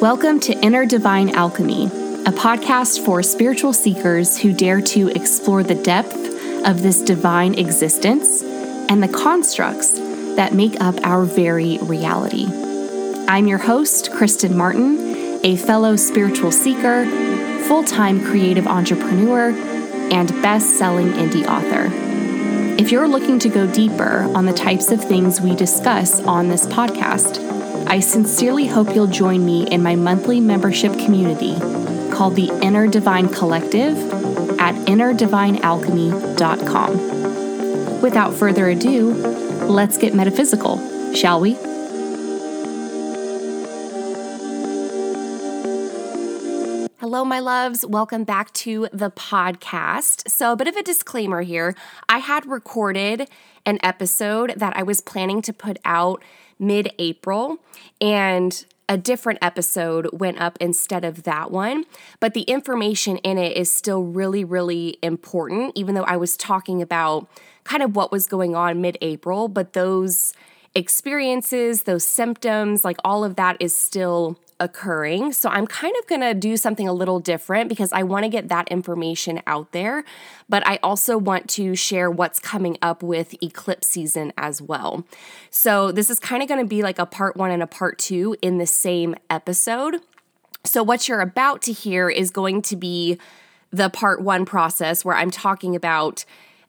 Welcome to Inner Divine Alchemy, a podcast for spiritual seekers who dare to explore the depth of this divine existence and the constructs that make up our very reality. I'm your host, Kristen Martin, a fellow spiritual seeker, full time creative entrepreneur, and best selling indie author. If you're looking to go deeper on the types of things we discuss on this podcast, I sincerely hope you'll join me in my monthly membership community called the Inner Divine Collective at innerdivinealchemy.com. Without further ado, let's get metaphysical, shall we? Hello, my loves. Welcome back to the podcast. So, a bit of a disclaimer here. I had recorded an episode that I was planning to put out mid April, and a different episode went up instead of that one. But the information in it is still really, really important, even though I was talking about kind of what was going on mid April. But those experiences, those symptoms, like all of that is still occurring. So I'm kind of going to do something a little different because I want to get that information out there, but I also want to share what's coming up with eclipse season as well. So this is kind of going to be like a part 1 and a part 2 in the same episode. So what you're about to hear is going to be the part 1 process where I'm talking about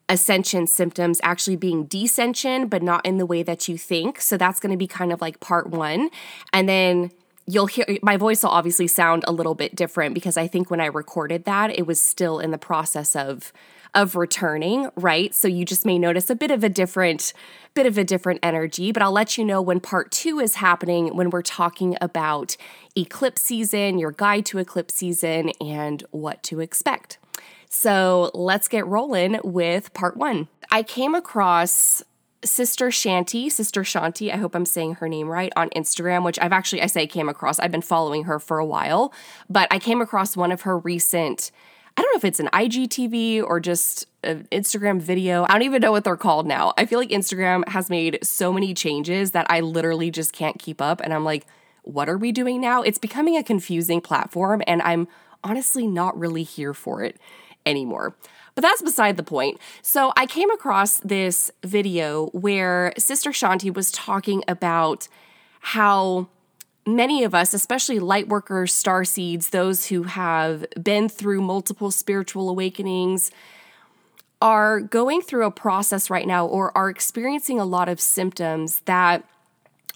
ascension symptoms actually being descension, but not in the way that you think. So that's going to be kind of like part one. And then you'll hear my voice will obviously sound a little bit different because I think when I recorded that, it was still in the process of of returning, right? So you just may notice a bit of a different bit of a different energy, but I'll let you know when part 2 is happening when we're talking about eclipse season, your guide to eclipse season and what to expect. So, let's get rolling with part 1. I came across Sister Shanti, Sister Shanti, I hope I'm saying her name right, on Instagram, which I've actually, I say came across, I've been following her for a while, but I came across one of her recent, I don't know if it's an IGTV or just an Instagram video. I don't even know what they're called now. I feel like Instagram has made so many changes that I literally just can't keep up. And I'm like, what are we doing now? It's becoming a confusing platform, and I'm honestly not really here for it anymore. But that's beside the point. So I came across this video where Sister Shanti was talking about how many of us, especially light workers, star seeds, those who have been through multiple spiritual awakenings, are going through a process right now or are experiencing a lot of symptoms that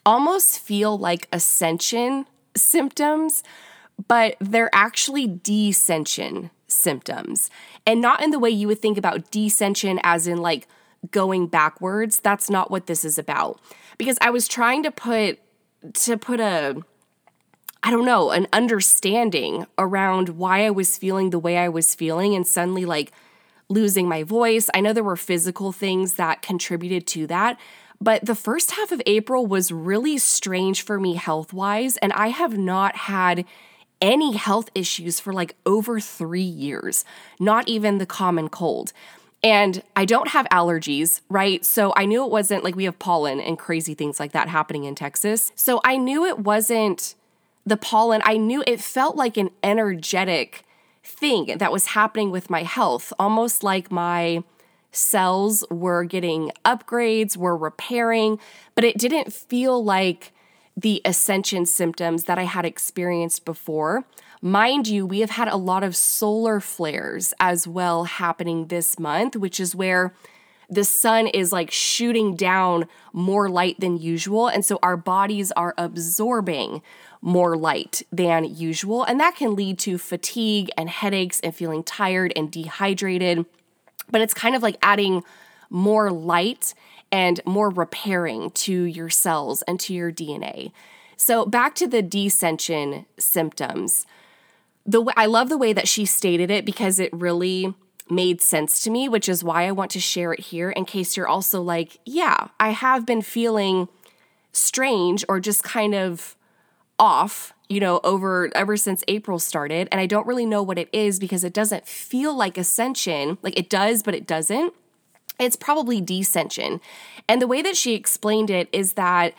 almost feel like ascension symptoms, but they're actually descension symptoms. And not in the way you would think about descension, as in like going backwards. That's not what this is about. Because I was trying to put to put a I don't know, an understanding around why I was feeling the way I was feeling and suddenly like losing my voice. I know there were physical things that contributed to that, but the first half of April was really strange for me health wise, and I have not had any health issues for like over three years, not even the common cold. And I don't have allergies, right? So I knew it wasn't like we have pollen and crazy things like that happening in Texas. So I knew it wasn't the pollen. I knew it felt like an energetic thing that was happening with my health, almost like my cells were getting upgrades, were repairing, but it didn't feel like the ascension symptoms that I had experienced before. Mind you, we have had a lot of solar flares as well happening this month, which is where the sun is like shooting down more light than usual. And so our bodies are absorbing more light than usual. And that can lead to fatigue and headaches and feeling tired and dehydrated. But it's kind of like adding more light and more repairing to your cells and to your DNA. So, back to the descension symptoms. The I love the way that she stated it because it really made sense to me, which is why I want to share it here in case you're also like, yeah, I have been feeling strange or just kind of off, you know, over ever since April started and I don't really know what it is because it doesn't feel like ascension. Like it does, but it doesn't it's probably descension. And the way that she explained it is that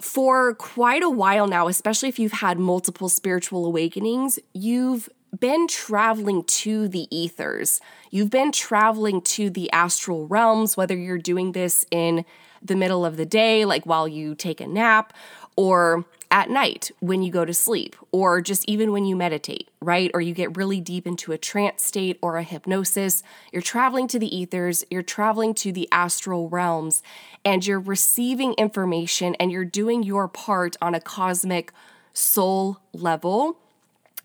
for quite a while now, especially if you've had multiple spiritual awakenings, you've been traveling to the ethers. You've been traveling to the astral realms, whether you're doing this in the middle of the day, like while you take a nap, or at night when you go to sleep, or just even when you meditate, right? Or you get really deep into a trance state or a hypnosis. You're traveling to the ethers, you're traveling to the astral realms, and you're receiving information and you're doing your part on a cosmic soul level.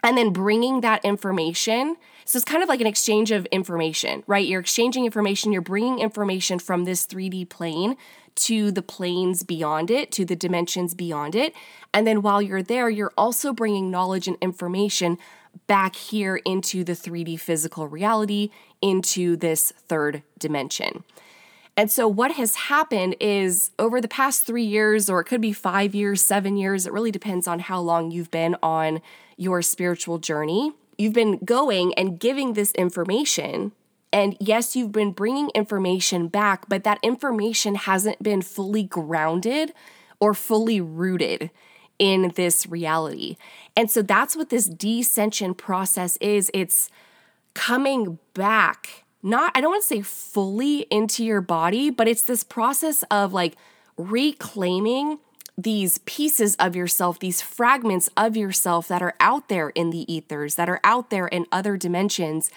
And then bringing that information. So it's kind of like an exchange of information, right? You're exchanging information, you're bringing information from this 3D plane to the planes beyond it, to the dimensions beyond it. And then while you're there, you're also bringing knowledge and information back here into the 3D physical reality, into this third dimension. And so, what has happened is over the past three years, or it could be five years, seven years, it really depends on how long you've been on your spiritual journey. You've been going and giving this information and yes, you've been bringing information back, but that information hasn't been fully grounded or fully rooted in this reality. And so that's what this descension process is. It's coming back, not, I don't want to say fully into your body, but it's this process of like reclaiming these pieces of yourself, these fragments of yourself that are out there in the ethers, that are out there in other dimensions,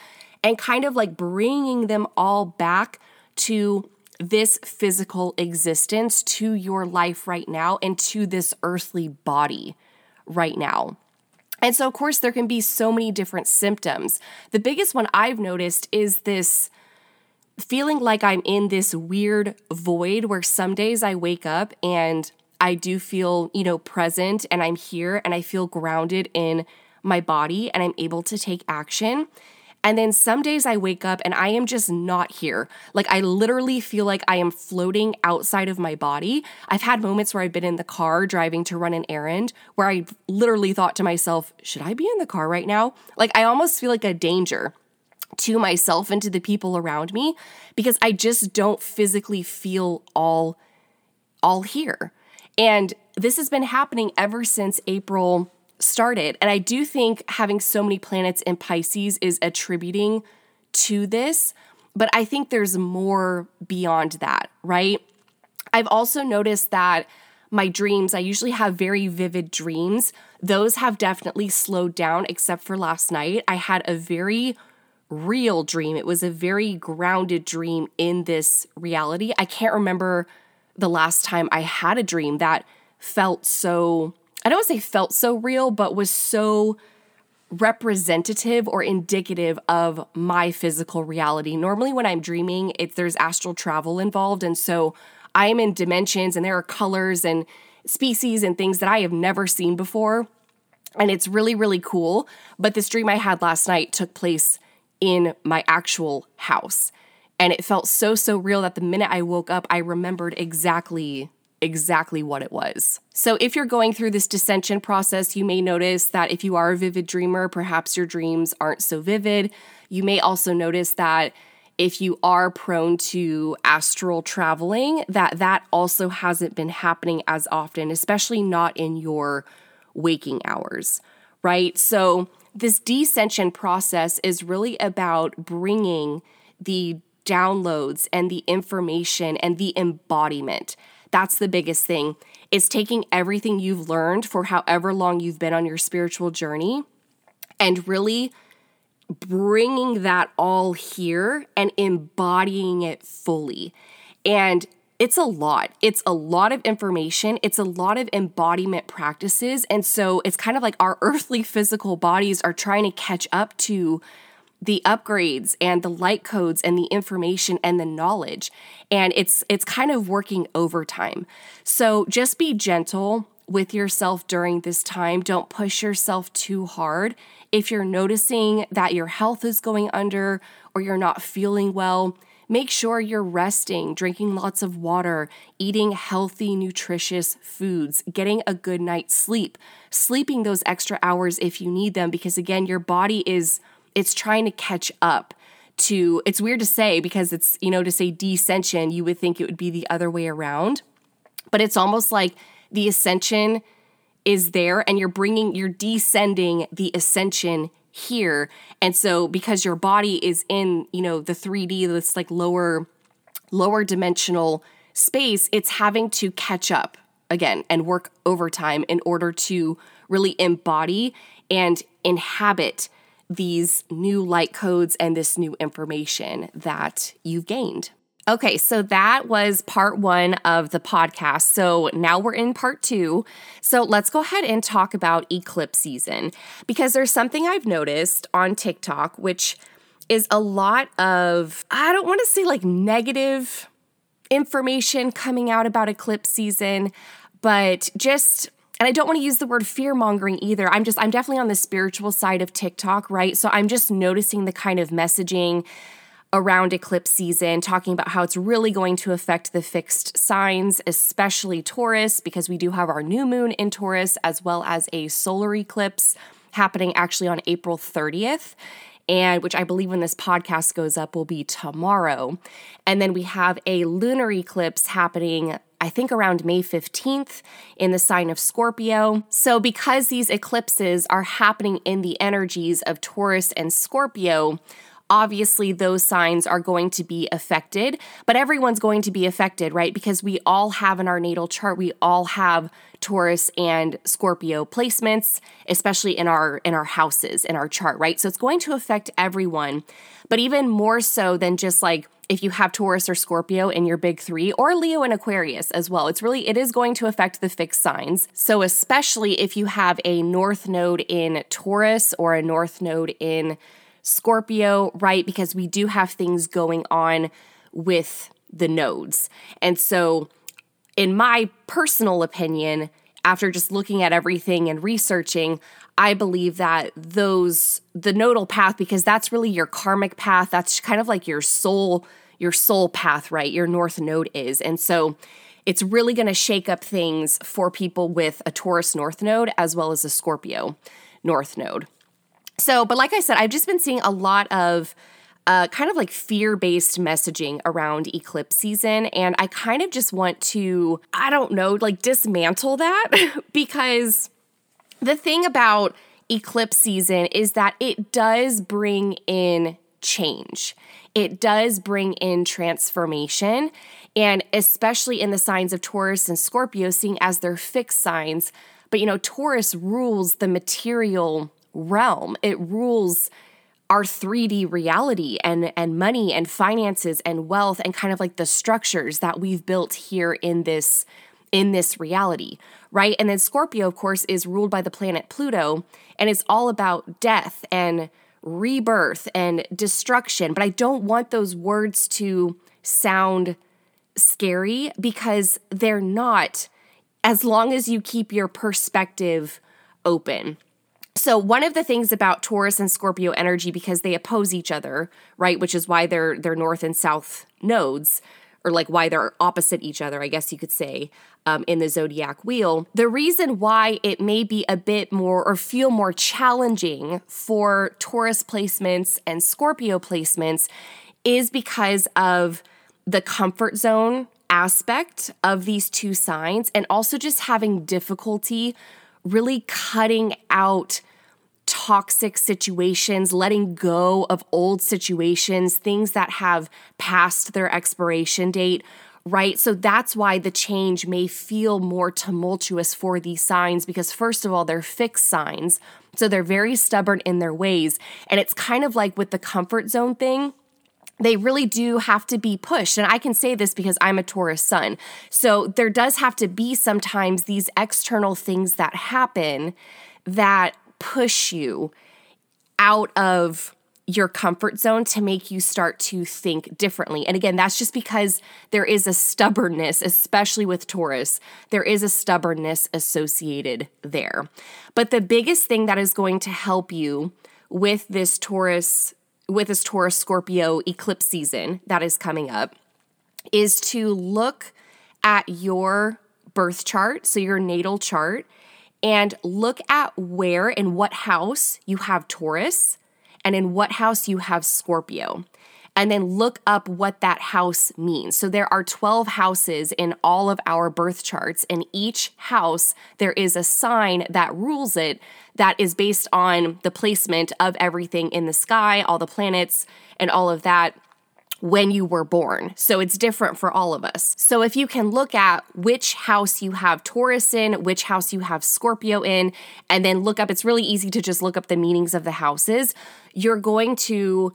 and kind of like bringing them all back to this physical existence, to your life right now, and to this earthly body right now. And so, of course, there can be so many different symptoms. The biggest one I've noticed is this feeling like I'm in this weird void where some days I wake up and I do feel, you know, present and I'm here and I feel grounded in my body and I'm able to take action. And then some days I wake up and I am just not here. Like I literally feel like I am floating outside of my body. I've had moments where I've been in the car driving to run an errand where I literally thought to myself, should I be in the car right now? Like I almost feel like a danger to myself and to the people around me because I just don't physically feel all all here. And this has been happening ever since April started. And I do think having so many planets in Pisces is attributing to this, but I think there's more beyond that, right? I've also noticed that my dreams, I usually have very vivid dreams. Those have definitely slowed down, except for last night. I had a very real dream. It was a very grounded dream in this reality. I can't remember the last time I had a dream that felt so I don't want to say felt so real, but was so representative or indicative of my physical reality. Normally when I'm dreaming, it's there's astral travel involved and so I am in dimensions and there are colors and species and things that I have never seen before. And it's really really cool, but this dream I had last night took place in my actual house. And it felt so so real that the minute I woke up, I remembered exactly exactly what it was. So, if you're going through this descension process, you may notice that if you are a vivid dreamer, perhaps your dreams aren't so vivid. You may also notice that if you are prone to astral traveling, that that also hasn't been happening as often, especially not in your waking hours, right? So, this descension process is really about bringing the downloads and the information and the embodiment that's the biggest thing is taking everything you've learned for however long you've been on your spiritual journey and really bringing that all here and embodying it fully. And it's a lot. It's a lot of information. It's a lot of embodiment practices. And so it's kind of like our earthly physical bodies are trying to catch up to the upgrades and the light codes and the information and the knowledge. And it's it's kind of working overtime. So just be gentle with yourself during this time. Don't push yourself too hard. If you're noticing that your health is going under or you're not feeling well make sure you're resting drinking lots of water eating healthy nutritious foods getting a good night's sleep sleeping those extra hours if you need them because again your body is it's trying to catch up to it's weird to say because it's you know to say descension you would think it would be the other way around but it's almost like the ascension is there and you're bringing, you're descending the ascension here. And so because your body is in, you know, the 3D, this like lower, lower dimensional space, it's having to catch up again and work overtime in order to really embody and inhabit these new light codes and this new information that you've gained. Okay, so that was part one of the podcast. So now we're in part two. So let's go ahead and talk about eclipse season because there's something I've noticed on TikTok, which is a lot of, I don't want to say like negative information coming out about eclipse season, but just and I don't want to use the word fear mongering either. I'm just, I'm definitely on the spiritual side of TikTok, right? So I'm just noticing the kind of messaging around eclipse season, talking about how it's really going to affect the fixed signs, especially Taurus, because we do have our new moon in Taurus, as well as a solar eclipse happening actually on April 30th. And which I believe when this podcast goes up will be tomorrow. And then we have a lunar eclipse happening I think around May 15th in the sign of Scorpio. So, because these eclipses are happening in the energies of Taurus and Scorpio, obviously those signs are going to be affected, but everyone's going to be affected, right? Because we all have in our natal chart, we all have Taurus and Scorpio placements, especially in our in our houses in our chart, right? So it's going to affect everyone, but even more so than just like if you have Taurus or Scorpio in your big 3 or Leo and Aquarius as well. It's really it is going to affect the fixed signs. So especially if you have a north node in Taurus or a north node in Scorpio, right? Because we do have things going on with the nodes. And so, in my personal opinion, after just looking at everything and researching, I believe that those, the nodal path, because that's really your karmic path, that's kind of like your soul, your soul path, right? Your north node is. And so, it's really going to shake up things for people with a Taurus north node as well as a Scorpio north node. So, but like I said, I've just been seeing a lot of uh, kind of like fear based messaging around eclipse season. And I kind of just want to, I don't know, like dismantle that because the thing about eclipse season is that it does bring in change. It does bring in transformation. And especially in the signs of Taurus and Scorpio, seeing as they're fixed signs. But you know, Taurus rules the material realm. It rules our 3D reality and and money and finances and wealth and kind of like the structures that we've built here in this in this reality, right? And then Scorpio of course is ruled by the planet Pluto and it's all about death and rebirth and destruction, but I don't want those words to sound scary because they're not as long as you keep your perspective open. So one of the things about Taurus and Scorpio energy because they oppose each other, right, which is why they're they're north and south nodes or like why they're opposite each other, I guess you could say, um, in the zodiac wheel. The reason why it may be a bit more or feel more challenging for Taurus placements and Scorpio placements is because of the comfort zone aspect of these two signs and also just having difficulty really cutting out toxic situations, letting go of old situations, things that have passed their expiration date, right? So that's why the change may feel more tumultuous for these signs because, first of all, they're fixed signs. So they're very stubborn in their ways. And it's kind of like with the comfort zone thing they really do have to be pushed. And I can say this because I'm a Taurus sun. So there does have to be sometimes these external things that happen that push you out of your comfort zone to make you start to think differently. And again, that's just because there is a stubbornness, especially with Taurus, there is a stubbornness associated there. But the biggest thing that is going to help you with this Taurus, with this Taurus Scorpio eclipse season that is coming up, is to look at your birth chart, so your natal chart, and look at where in what house you have Taurus and in what house you have Scorpio. And then look up what that house means. So there are 12 houses in all of our birth charts, and each house, there is a sign that rules it that is based on the placement of everything in the sky, all the planets, and all of that when you were born. So it's different for all of us. So if you can look at which house you have Taurus in, which house you have Scorpio in, and then look up, it's really easy to just look up the meanings of the houses, you're going to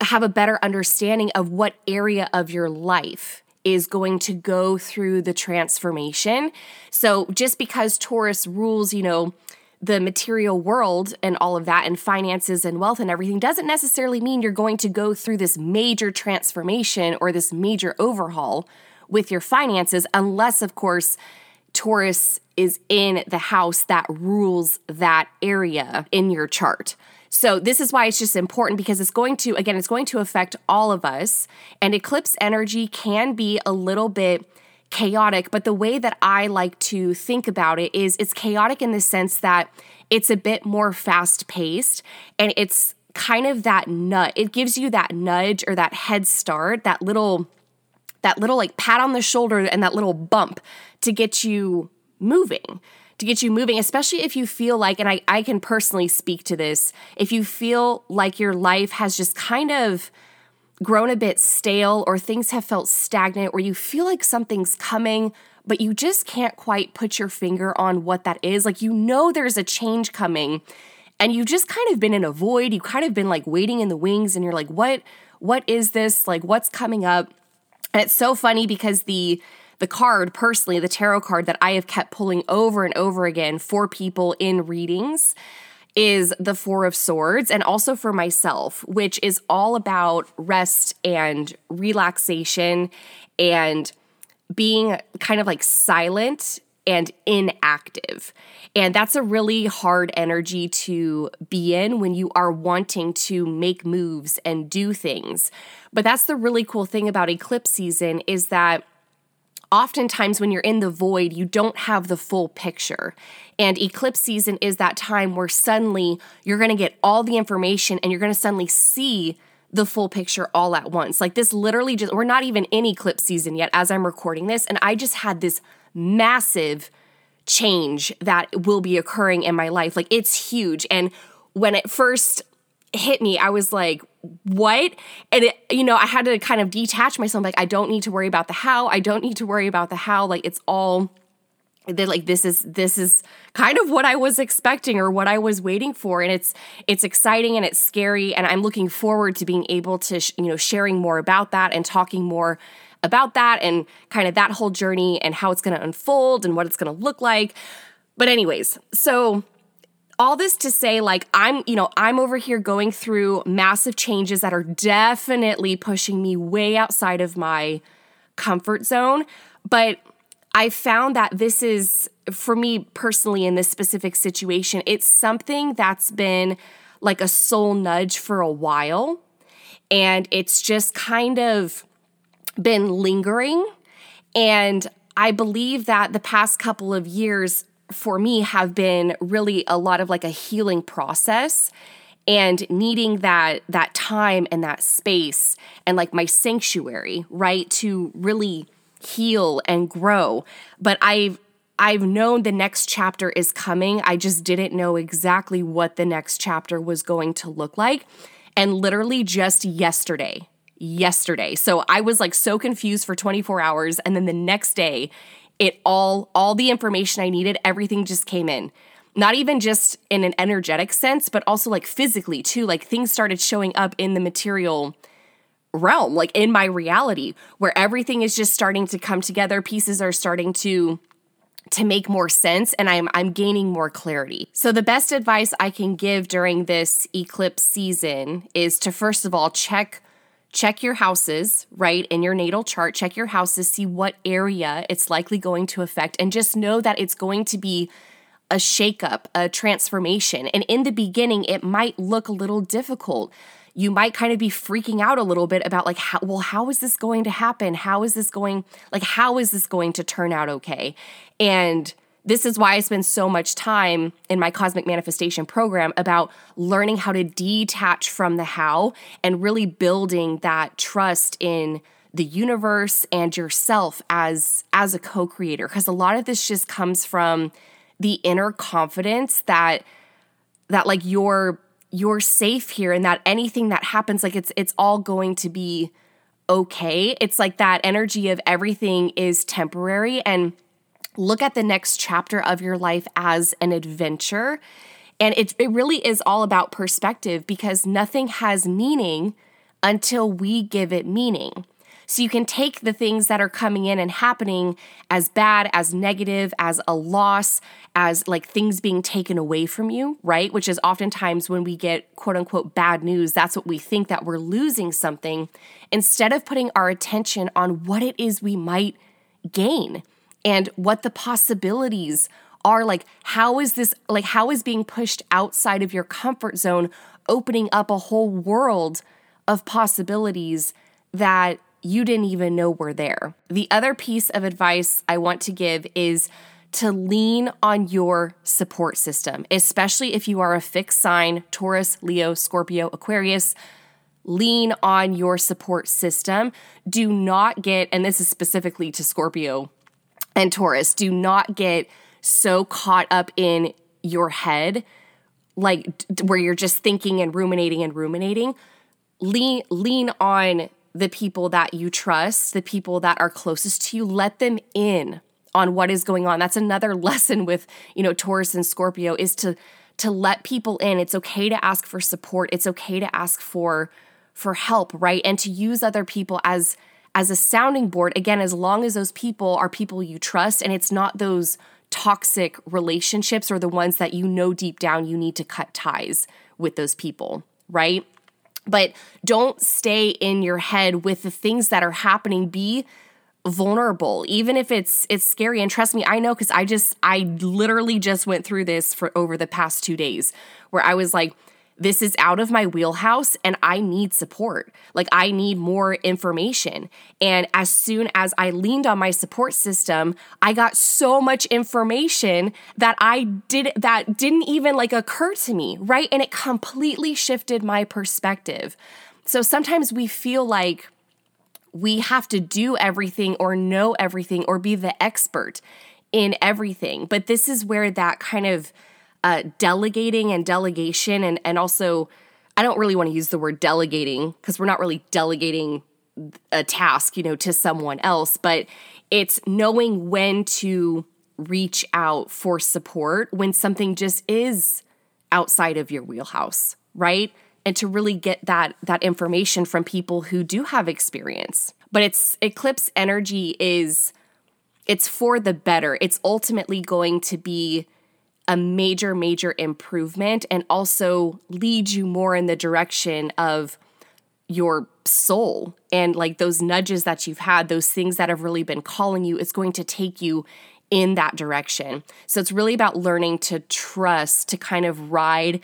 have a better understanding of what area of your life is going to go through the transformation. So just because Taurus rules, you know, the material world and all of that and finances and wealth and everything doesn't necessarily mean you're going to go through this major transformation or this major overhaul with your finances unless of course Taurus is in the house that rules that area in your chart. So this is why it's just important because it's going to again it's going to affect all of us and eclipse energy can be a little bit chaotic, but the way that I like to think about it is it's chaotic in the sense that it's a bit more fast paced and it's kind of that nut. It gives you that nudge or that head start, that little that little like pat on the shoulder and that little bump to get you moving to get you moving, especially if you feel like, and I, I can personally speak to this, if you feel like your life has just kind of grown a bit stale or things have felt stagnant or you feel like something's coming, but you just can't quite put your finger on what that is. Like you know there's a change coming and you've just kind of been in a void. You've kind of been like waiting in the wings and you're like, what what is this? Like what's coming up? And it's so funny because the the card personally, the tarot card that I have kept pulling over and over again for people in readings is the Four of Swords, and also for myself, which is all about rest and relaxation and being kind of like silent and inactive. And that's a really hard energy to be in when you are wanting to make moves and do things. But that's the really cool thing about eclipse season is that oftentimes when you're in the void, you don't have the full picture. And eclipse season is that time where suddenly you're going to get all the information and you're going to suddenly see the full picture all at once. Like this literally just, we're not even in eclipse season yet as I'm recording this. And I just had this massive change that will be occurring in my life. Like it's huge. And when it first hit me, I was like, what? And it, you know, I had to kind of detach myself. Like, I don't need to worry about the how. I don't need to worry about the how. Like, it's all that like this is this is kind of what I was expecting or what I was waiting for and it's it's exciting and it's scary and I'm looking forward to being able to sh- you know sharing more about that and talking more about that and kind of that whole journey and how it's going to unfold and what it's going to look like. But anyways, so all this to say like i'm you know i'm over here going through massive changes that are definitely pushing me way outside of my comfort zone. But i found that this is for me personally in this specific situation it's something that's been like a soul nudge for a while. And it's just kind of been lingering. And I believe that the past couple of years for me have been really a lot of like a healing process and needing that that time and that space and like my sanctuary right to really heal and grow. But i've i've known the next chapter is coming. I just didn't know exactly what the next chapter was going to look like. And literally just yesterday yesterday. So i was like so confused for 24 hours. And then the next day it all all the information I needed, everything just came in. Not even just in an energetic sense, but also like physically too. Like things started showing up in the material realm, like in my reality, where everything is just starting to come together. Pieces are starting to to make more sense and I'm I'm gaining more clarity. So the best advice I can give during this eclipse season is to first of all check check your houses, right, in your natal chart, check your houses, see what area it's likely going to affect, and just know that it's going to be a shakeup, a transformation. And in the beginning, it might look a little difficult. You might kind of be freaking out a little bit about, like, how, well, how is this going to happen? How is this going, like, how is this going to turn out okay? And this is why I spend so much time in my cosmic manifestation program about learning how to detach from the how and really building that trust in the universe and yourself as as a co-creator because a lot of this just comes from the inner confidence that that like you're you're safe here and that anything that happens like it's it's all going to be okay. It's like that energy of everything is temporary and look at the next chapter of your life as an adventure. And it, it really is all about perspective because nothing has meaning until we give it meaning. So you can take the things that are coming in and happening as bad, as negative, as a loss, as like things being taken away from you, right? Which is oftentimes when we get quote unquote bad news, that's what we think that we're losing something instead of putting our attention on what it is we might gain and what the possibilities are like how is this like how is being pushed outside of your comfort zone opening up a whole world of possibilities that you didn't even know were there. The other piece of advice I want to give is to lean on your support system, especially if you are a fixed sign Taurus, Leo, Scorpio, Aquarius. Lean on your support system. Do not get, and this is specifically to Scorpio and Taurus, do not get so caught up in your head, like where you're just thinking and ruminating and ruminating. Lean, lean on the people that you trust, the people that are closest to you, let them in on what is going on. That's another lesson with, you know, Taurus and Scorpio is to to let people in. It's okay to ask for support. It's okay to ask for for help, right? And to use other people as as a sounding board again as long as those people are people you trust and it's not those toxic relationships or the ones that you know deep down you need to cut ties with those people, right? But don't stay in your head with the things that are happening. Be vulnerable even if it's it's scary and trust me I know cuz I just I literally just went through this for over the past 2 days where I was like this is out of my wheelhouse and I need support. Like I need more information. And as soon as I leaned on my support system, I got so much information that I did that didn't even like occur to me, right? And it completely shifted my perspective. So sometimes we feel like we have to do everything or know everything or be the expert in everything. But this is where that kind of uh, delegating and delegation, and and also, I don't really want to use the word delegating because we're not really delegating a task, you know, to someone else, but it's knowing when to reach out for support when something just is outside of your wheelhouse, right? And to really get that that information from people who do have experience. But it's eclipse energy is it's for the better. It's ultimately going to be a major, major improvement and also lead you more in the direction of your soul and like those nudges that you've had, those things that have really been calling you, it's going to take you in that direction. So it's really about learning to trust, to kind of ride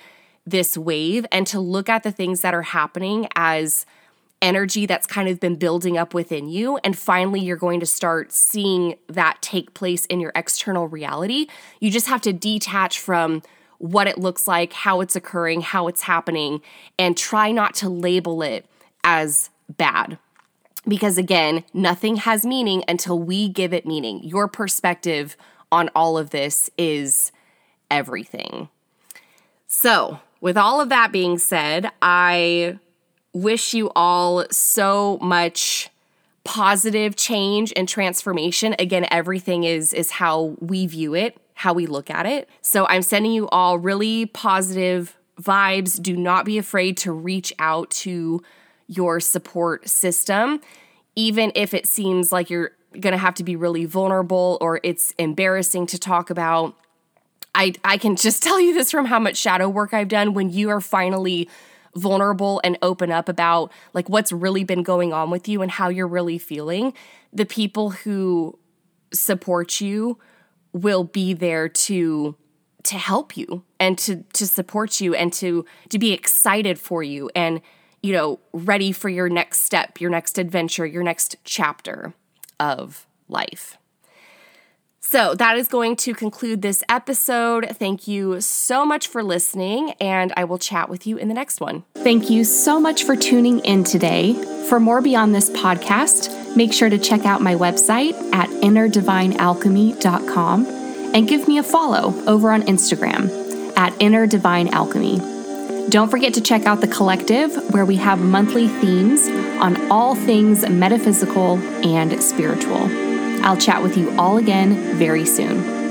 this wave and to look at the things that are happening as energy that's kind of been building up within you. And finally, you're going to start seeing that take place in your external reality. You just have to detach from what it looks like, how it's occurring, how it's happening, and try not to label it as bad. Because again, nothing has meaning until we give it meaning. Your perspective on all of this is everything. So, with all of that being said, I wish you all so much positive change and transformation. Again, everything is is how we view it, how we look at it. So I'm sending you all really positive vibes. Do not be afraid to reach out to your support system even if it seems like you're going to have to be really vulnerable or it's embarrassing to talk about. I I can just tell you this from how much shadow work I've done when you are finally vulnerable and open up about like what's really been going on with you and how you're really feeling, the people who support you will be there to to help you and to to support you and to to be excited for you and you know ready for your next step, your next adventure, your next chapter of life. So that is going to conclude this episode. Thank you so much for listening, and I will chat with you in the next one. Thank you so much for tuning in today. For more beyond this podcast, make sure to check out my website at innerdivinealchemy.com and give me a follow over on Instagram at innerdivinealchemy. Don't forget to check out the collective where we have monthly themes on all things metaphysical and spiritual. I'll chat with you all again very soon.